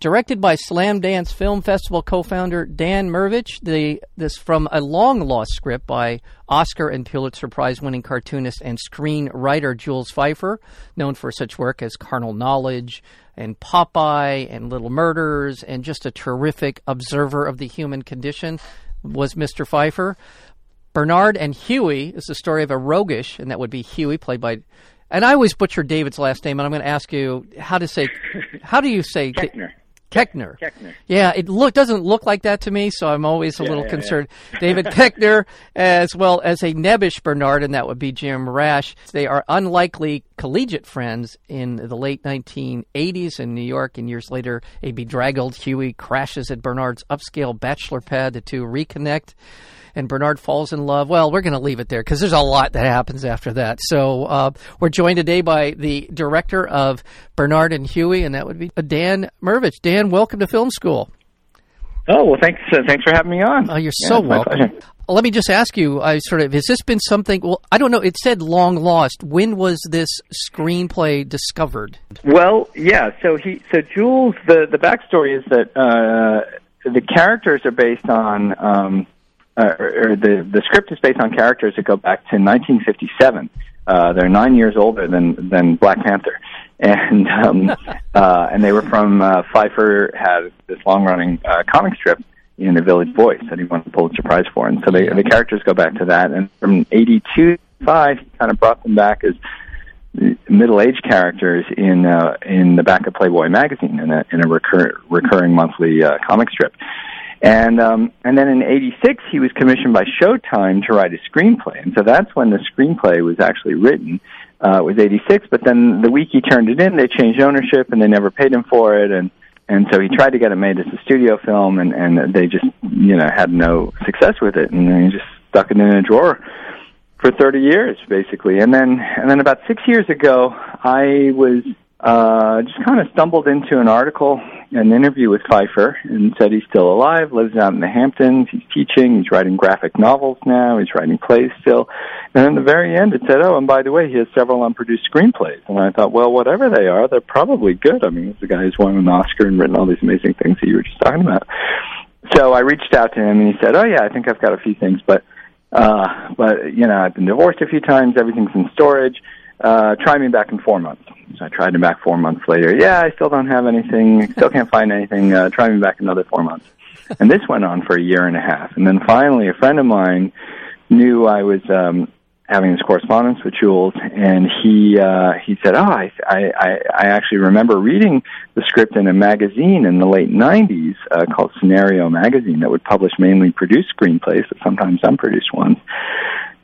Directed by Slamdance Film Festival co-founder Dan Mirvish, the this from a long lost script by Oscar and Pulitzer Prize winning cartoonist and screenwriter Jules Feiffer, known for such work as Carnal Knowledge and Popeye and Little Murders, and just a terrific observer of the human condition was Mr. Feiffer. Bernard and Huey is the story of a roguish, and that would be Huey, played by and I always butcher David's last name, and I'm going to ask you how to say, how do you say? Koechner. Koechner. Yeah, it look doesn't look like that to me, so I'm always a Yeah, little yeah, concerned. David Koechner, as well as a nebbish Bernard, and that would be Jim Rash. They are unlikely collegiate friends in the late 1980s in New York, and years later, a bedraggled Huey crashes at Bernard's upscale bachelor pad. The two reconnect. And Bernard falls in love. Well, we're going to leave it there because there's a lot that happens after that. So uh, we're joined today by the director of Bernard and Huey, and that would be Dan Mirvish. Dan, welcome to Film School. Oh well, thanks. Uh, thanks for having me on. Oh, you're Yeah, so welcome. Let me just ask you, I sort of has this been something? Well, I don't know. It said long lost. When was this screenplay discovered? Well, yeah. So he, so Jules, the the backstory is that uh, the characters are based on, um, uh, or, the the script is based on characters that go back to 1957. Uh, they're nine years older than than Black Panther, and um, uh, and they were from uh, Feiffer had this long running uh, comic strip in the Village Voice that he won the Pulitzer Prize for, and so they, the characters go back to that. And from '82 to five, he kind of brought them back as middle-aged characters in uh, in the back of Playboy magazine in a in a recur- recurring monthly uh, comic strip. And um, and then in '86, he was commissioned by Showtime to write a screenplay, and so that's when the screenplay was actually written. Uh, it was '86, but then the week he turned it in, they changed ownership, and they never paid him for it, and and so he tried to get it made as a studio film, and and they just you know had no success with it, and then he just stuck it in a drawer for 30 years basically. And then and then about 6 years ago I was uh just kind of stumbled into an article an interview with Feiffer and said he's still alive lives out in the Hamptons he's teaching he's writing graphic novels now he's writing plays still and in the very end it said oh and by the way he has several unproduced screenplays and I thought well whatever they are they're probably good I mean he's the guy who's won an Oscar and written all these amazing things that you were just talking about so I reached out to him and he said oh yeah I think I've got a few things but uh, but you know, I've been divorced a few times. Everything's in storage. Uh, try me back in four months. So I tried him back four months later. Yeah, I still don't have anything. Still can't find anything. Uh, try me back another four months. And this went on for a year and a half. And then finally, a friend of mine knew I was um, having this correspondence with Jules, and he uh, he said, "Oh, I, I I actually remember reading the script in a magazine in the late '90s uh, called Scenario Magazine that would publish mainly produced screenplays, but sometimes unproduced ones."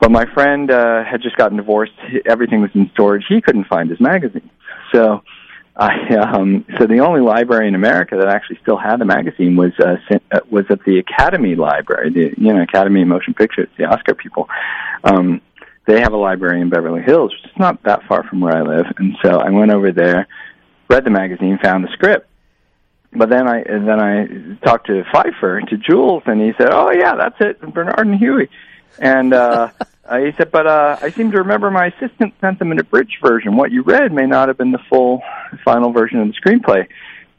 But my friend uh, had just gotten divorced; everything was in storage. He couldn't find his magazine, so. I um so the only library in America that actually still had the magazine was uh, uh was at the Academy Library, the you know Academy of Motion Pictures, the Oscar people. Um they have a library in Beverly Hills, which is not that far from where I live. And so I went over there, read the magazine, found the script. But then I then I talked to Feiffer, to Jules, and he said, "Oh yeah, that's it, Bernard and Huey." And uh, uh, he said, "But uh, I seem to remember my assistant sent them an abridged version. What you read may not have been the full, final version of the screenplay."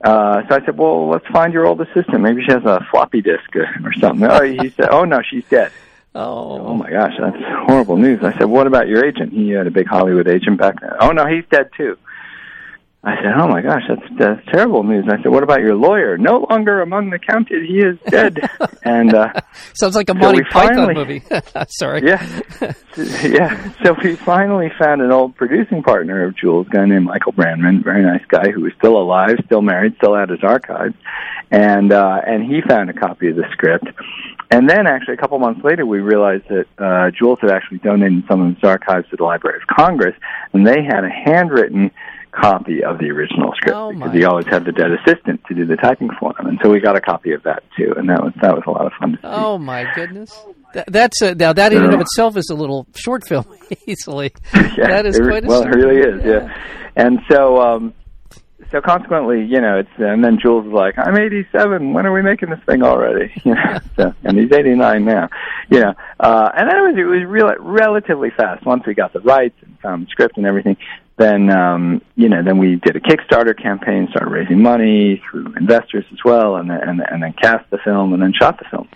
Uh, so I said, "Well, let's find your old assistant. Maybe she has a floppy disk uh, or something." Oh, he said, "Oh no, she's dead." Oh, Oh my gosh, that's horrible news. I said, what about your agent? He had a big Hollywood agent back then. Oh no, he's dead too. I said, oh my gosh, that's that's terrible news. I said, what about your lawyer? No longer among the counted. He is dead. and uh, sounds like a So Monty we Python finally- movie. Sorry. yeah, yeah. So we finally found an old producing partner of Jules, a guy named Michael Brandman, very nice guy who was still alive, still married, still had his archives, and uh, and he found a copy of the script. And then, actually, a couple months later, we realized that uh, Jules had actually donated some of his archives to the Library of Congress, and they had a handwritten copy of the original script Oh, because he always had the dead assistant to do the typing for him, and so we got a copy of that too, and that was that was a lot of fun to see. Oh my goodness. Th- that's a, now that in and of itself is a little short film easily. yeah, that is it, quite a well, it really is. Yeah, and so um, so consequently, you know, it's and then Jules is like, "I'm 87. When are we making this thing already?" You know, so, and he's 89 now. You know, uh, and then it was it was real, relatively fast once we got the rights and found the script and everything. Then um, you know, then we did a Kickstarter campaign, started raising money through investors as well, and then and, and then cast the film and then shot the film.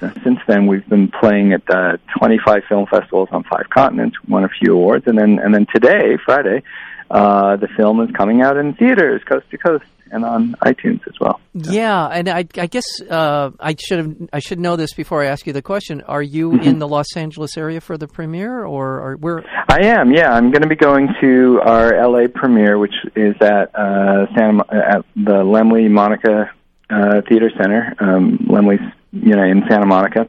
So since then, we've been playing at uh, 25 film festivals on five continents, won a few awards, and then and then today, Friday, uh, the film is coming out in theaters, coast to coast, and on iTunes as well. Yeah, and I, I guess uh, I should have I should know this before I ask you the question. Are you Mm-hmm. in the Los Angeles area for the premiere, or are where? I am, yeah. I'm going to be going to our LA premiere, which is at uh, Santa at the Laemmle Monica uh, Theater Center, um, Laemmle's, you know, in Santa Monica,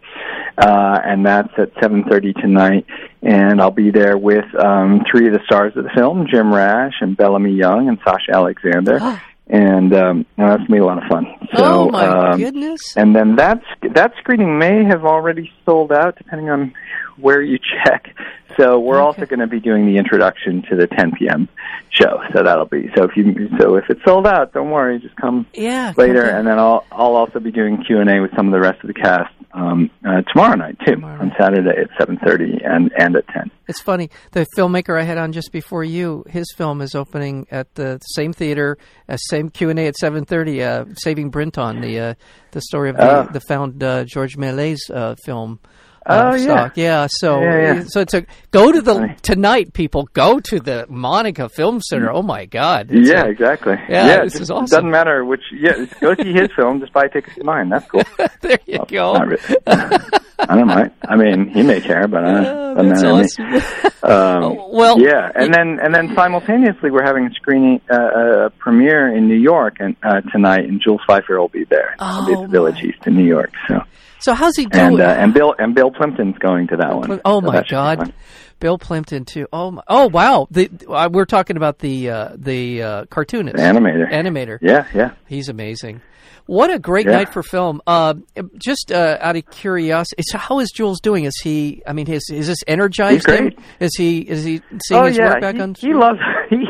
uh, and that's at 7:30 tonight. And I'll be there with um, three of the stars of the film, Jim Rash and Bellamy Young and Sasha Alexander, and um, that's gonna be a lot of fun. So, oh my um, goodness! and then that that screening may have already sold out, depending on where you check. So we're also going to be doing the introduction to the 10 p.m. show. So that'll be so if you so if it's sold out, don't worry, just come Yeah, later, okay. and then I'll I'll also be doing Q and A with some of the rest of the cast um, uh, tomorrow night too, Tomorrow on. Saturday at 7:30 and and at 10. It's funny. The filmmaker I had on just before you, his film is opening at the same theater, uh, same Q and A at seven thirty. Uh, Saving Brinton, the uh, the story of the, Oh. the found uh, George Méliès uh, film. Oh, uh, yeah. stock. yeah. So, Yeah, yeah. so it's a go to the tonight. People go to the Monica Film Center. Oh my God! It's yeah, a- exactly. Yeah, this just- is awesome. It doesn't matter which. Yeah, go see his film. Just buy tickets to mine. That's cool. there you go. Not really. I don't mind. I mean, he may care, but I Oh, that's matter to me. awesome. Um, Oh, well, yeah, and then and then simultaneously, we're having a screening, uh, a premiere in New York, and uh, tonight, and Jules Feiffer will be there. I'll be Oh, at the Village. East in New York. So, So how's he doing? and uh, and Bill and Bill Plympton's going to that one. Oh So my that should be God. Bill Plympton too. Oh my, oh wow. The uh, we're talking about the uh, the uh, cartoonist, The animator. animator. Yeah, yeah. He's amazing. What a great Yeah. night for film. Uh, just uh, out of curiosity, so how is Jules doing? Is he? I mean, is is this energized him? Is he? Is he seeing oh his yeah, work back he, on? he loves. He,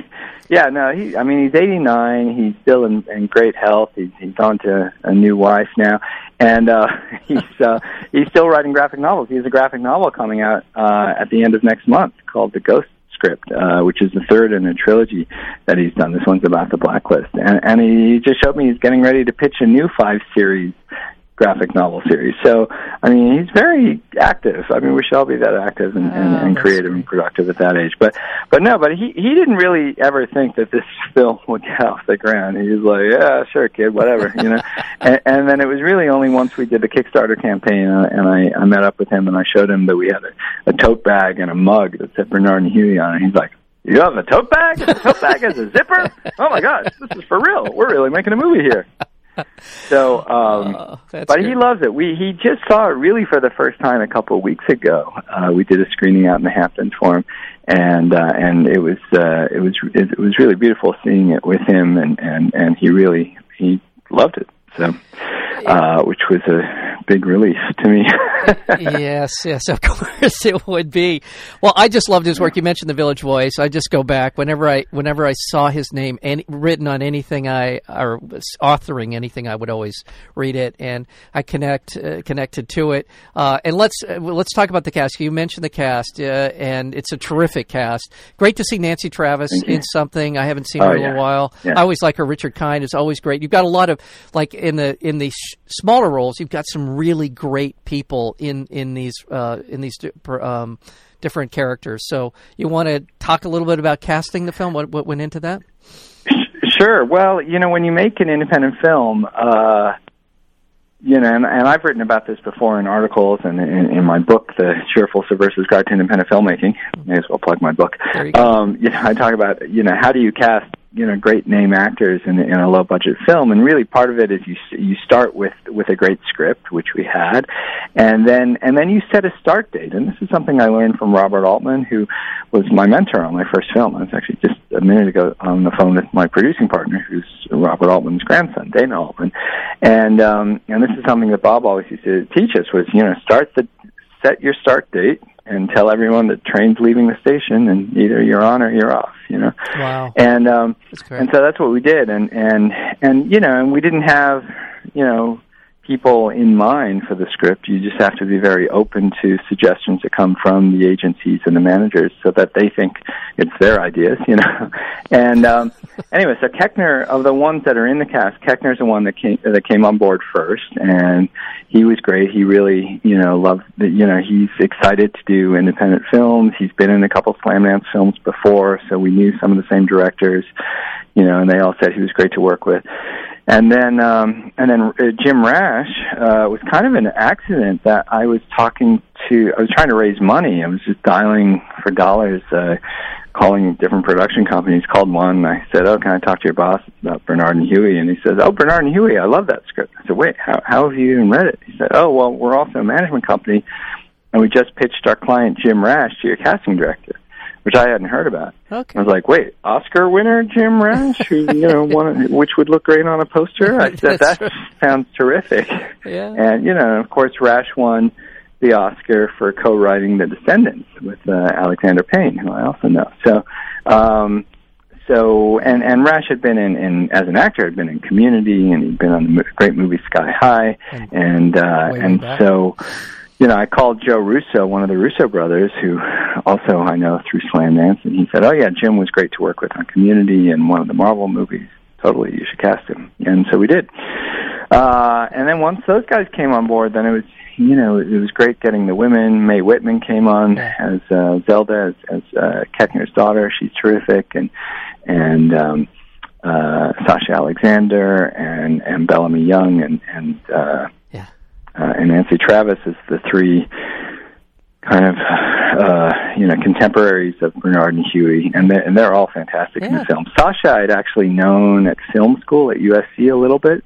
yeah, no, he. I mean, he's 89. He's still in, in great health. He's he's on to a new wife now, and uh, he's uh, he's still writing graphic novels. He has a graphic novel coming out uh, at the end of next month called The Ghost Script, uh, which is the third in a trilogy that he's done. This one's about the blacklist, and, and he just showed me he's getting ready to pitch a new five series graphic novel series. So, I mean, he's very active. I mean, we should all be that active and, and, Oh, and creative and productive at that age. But, but no, but he he didn't really ever think that this film would get off the ground. He was like, yeah, sure, kid, whatever, you know. and, and then it was really only once we did the Kickstarter campaign, uh, and I I met up with him and I showed him that we had a, a tote bag and a mug that said Bernard and Huey on it. He's like. You have a tote bag? The tote bag has a zipper? Oh my gosh, this is for real. We're really making a movie here. So, um, Oh, but he loves it. We he just saw it really for the first time a couple of weeks ago. Uh, we did a screening out in the Hamptons for him, and uh, and it was uh, it was it was really beautiful seeing it with him, and and and he really he loved it. So, uh, which was a big relief to me. yes, yes, of course it would be. Well, I just loved his work. You mentioned the Village Voice. I just go back whenever I whenever I saw his name any, written on anything I or was authoring anything, I would always read it and I connect uh, connected to it. Uh, and let's uh, let's talk about the cast. You mentioned the cast, uh, and it's a terrific cast. Great to see Nancy Travis in something I haven't seen Oh, her in a yeah. little while. Yeah. I always like her. Richard Kind is always great. You've got a lot of like in the in the sh- smaller roles. You've got some really great people in in these uh, in these um, different characters. So you want to talk a little bit about casting the film? What what went into that? Sure. Well, you know, when you make an independent film, uh, you know, and, and I've written about this before in articles and in, in my book, The Cheerful Subversive Guide to Independent Filmmaking. May as well plug my book. You. Um, you know, I talk about, you know, how do you cast you know great name actors in, in a low budget film, and really part of it is you you start with with a great script, which we had, and then and then you set a start date. And this is something I learned from Robert Altman, who was my mentor on my first film. I was actually just a minute ago on the phone with my producing partner, who's Robert Altman's grandson, Dana Altman, and um, and this is something that Bob always used to teach us was you know start the set your start date and tell everyone that train's leaving the station and either you're on or you're off you know? Wow. And um and so that's what we did. And and and you know and we didn't have you know people in mind for the script. You just have to be very open to suggestions that come from the agencies and the managers, so that they think it's their ideas, you know. and um, anyway, so Koechner of the ones that are in the cast, Koechner's the one that came that came on board first, and he was great. He really, you know, loved. The, you know, he's excited to do independent films. He's been in a couple slam dance films before, so we knew some of the same directors, you know, and they all said he was great to work with. And then, um, and then uh, Jim Rash uh, was kind of an accident that I was talking to. I was trying to raise money. I was just dialing for dollars, uh, calling different production companies. Called one. And I said, "Oh, can I talk to your boss? About Bernard and Huey." And he says, "Oh, Bernard and Huey, I love that script." I said, "Wait, how, how have you even read it?" He said, "Oh, well, we're also a management company, and we just pitched our client Jim Rash to your casting director." which I hadn't heard about. Okay. I was like, wait, Oscar winner Jim Rash, who you know, one, which would look great on a poster. I said that right. sounds terrific. Yeah. And you know, of course, Rash won the Oscar for co-writing The Descendants with uh, Alexander Payne, who I also know. So. um so and and Rash had been in, in as an actor had been in Community and he'd been on the great movie Sky High and uh and so you know, I called Joe Russo, one of the Russo brothers, who also I know through Slamdance, and he said, "Oh yeah, Jim was great to work with on Community and one of the Marvel movies. Totally, you should cast him." And so we did. Uh, and then once those guys came on board, then it was you know it was great getting the women. Mae Whitman came on as uh, Zelda, as, as uh, Koechner's daughter. She's terrific, and and um, uh, Sasha Alexander and and Bellamy Young and and. Uh, yeah. uh, and Nancy Travis is the three kind of uh, you know contemporaries of Bernard and Huey, and they're, and they're all fantastic yeah. in the film. Sasha I'd actually known at film school at USC a little bit.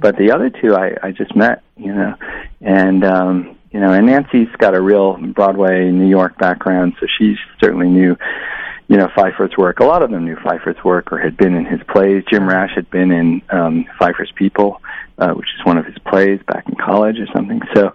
But the other two I, I just met, you know, and um, you know, and Nancy's got a real Broadway New York background, so she certainly knew. You know Feiffer's work. A lot of them knew Feiffer's work or had been in his plays. Jim Rash had been in um, Feiffer's People, uh, which is one of his plays back in college or something. So,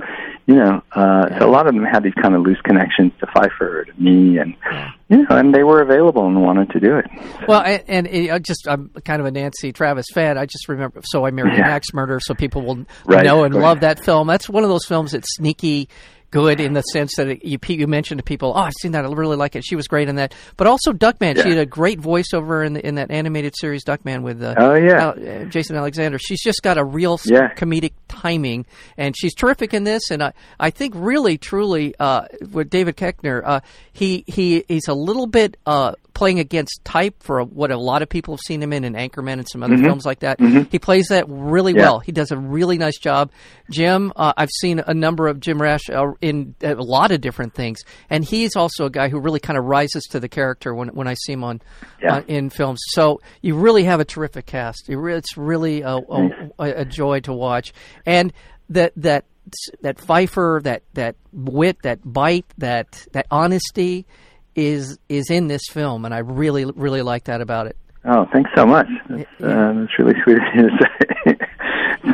you know, uh, yeah. so a lot of them had these kind of loose connections to Feiffer, to me, and yeah. you know, and they were available and wanted to do it. So. Well, and, and it, just I'm kind of a Nancy Travis fan. I just remember, so I married yeah. an axe murder, so people will right, know and love that film. That's one of those films that's sneaky good in the sense that it, you you mentioned to people, oh, I've seen that, I really like it. She was great in that, but also Duckman. Yeah. She had a great voiceover in the, in that animated series Duckman with uh, oh yeah uh, Jason Alexander. She's just got a real yeah. comedic timing, and she's terrific in this. And I I think really truly uh, with David Koechner, uh, he he he's a little bit uh, playing against type for what a lot of people have seen him in in Anchorman and some other mm-hmm. films like that. Mm-hmm. He plays that really yeah. well. He does a really nice job. Jim, uh, I've seen a number of Jim Rash uh, in a lot of different things, and he's also a guy who really kind of rises to the character when when I see him on yeah. uh, in films. So you really have a terrific cast. It's really a, a, a joy to watch, and that that that Feiffer, that that wit, that bite, that that honesty is is in this film, and I really really like that about it. Oh, thanks so much. That's, yeah. uh, that's really sweet of you to say.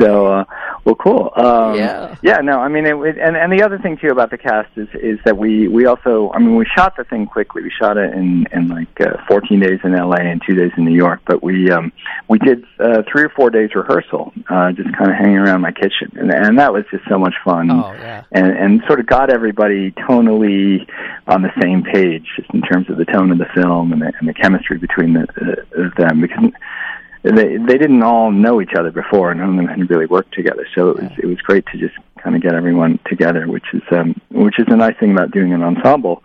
so, uh, well, cool. Um, yeah. Yeah. No, I mean, it, it, and and the other thing too about the cast is is that we we also, I mean, we shot the thing quickly. We shot it in in like uh, 14 days in L.A. and two days in New York. But we um we did uh, three or four days rehearsal, uh, just kind of hanging around my kitchen, and and that was just so much fun. Oh yeah. And and sort of got everybody tonally on the same page, just in terms of the tone of the film and the, and the chemistry between the, uh, them because they they didn't all know each other before. And none of them had really worked together, so it was it was great to just kind of get everyone together, which is um, which is a nice thing about doing an ensemble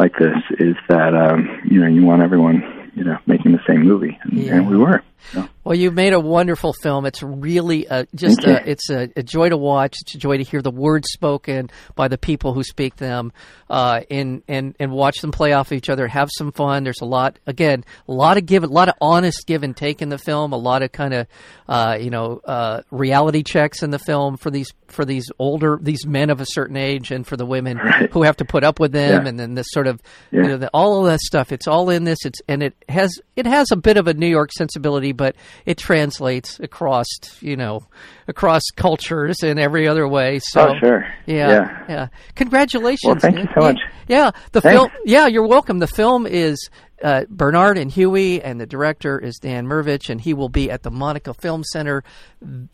like this is that um, you know you want everyone you know making the same movie, and, yeah. and we were. So. Well, you've made a wonderful film. It's really a, just a, it's a, a, joy to watch. It's a joy to hear the words spoken by the people who speak them, uh, and and and watch them play off each other. Have some fun. There's a lot again, a lot of give, a lot of honest give and take in the film. A lot of kind of uh, you know uh, reality checks in the film for these for these older these men of a certain age and for the women right. who have to put up with them, yeah. and then this sort of yeah. you know the, all of that stuff. It's all in this. It's and it has it has a bit of a New York sensibility, but it translates across you know across cultures in every other way. So oh, sure, yeah, yeah. yeah. Congratulations! Well, thank you so much. Yeah, the Thanks. film. Yeah, you're welcome. The film is uh, Bernard and Huey, and the director is Dan Mirvish, and he will be at the Monica Film Center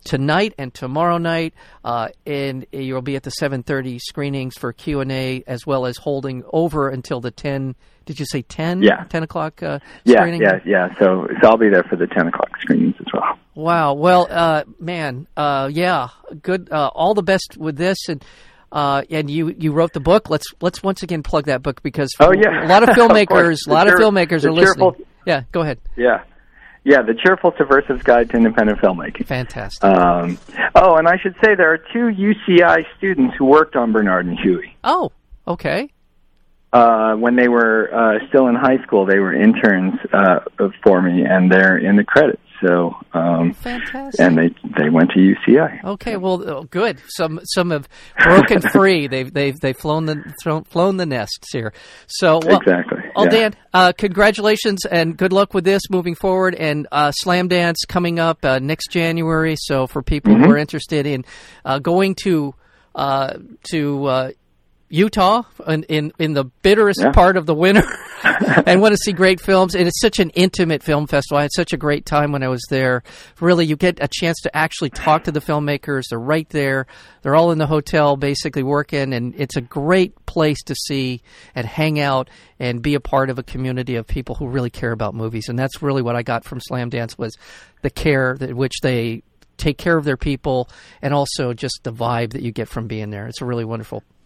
tonight and tomorrow night, uh, and you'll be at the 7:30 screenings for Q and A, as well as holding over until the 10. Did you say 10? Yeah, 10 o'clock. Uh, yeah, screening? yeah, yeah. So, so I'll be there for the 10 o'clock screenings as well. Wow. Well, uh, man, uh, yeah, good. Uh, all the best with this, and uh, and you, you wrote the book. Let's let's once again plug that book because oh, yeah. a lot of filmmakers, of a lot cheer, of filmmakers are cheerful, listening. Yeah, go ahead. Yeah, yeah, the Cheerful Subversive Guide to Independent Filmmaking. Fantastic. Um, oh, and I should say there are two UCI students who worked on Bernard and Huey. Oh, okay. Uh, when they were uh, still in high school, they were interns uh, for me, and they're in the credits. So, um, fantastic. And they they went to UCI. Okay, well, oh, good. Some some have broken free. they've they've they've flown the thrown, flown the nests here. So well, exactly. Well, yeah. Dan, uh, congratulations and good luck with this moving forward. And uh, Slamdance coming up uh, next January. So for people mm-hmm. who are interested in uh, going to uh, to uh, Utah in, in, in the bitterest yeah. part of the winter and want to see great films. And it's such an intimate film festival. I had such a great time when I was there. Really, you get a chance to actually talk to the filmmakers. They're right there. They're all in the hotel basically working, and it's a great place to see and hang out and be a part of a community of people who really care about movies. And that's really what I got from Slamdance was the care that which they take care of their people and also just the vibe that you get from being there. It's a really wonderful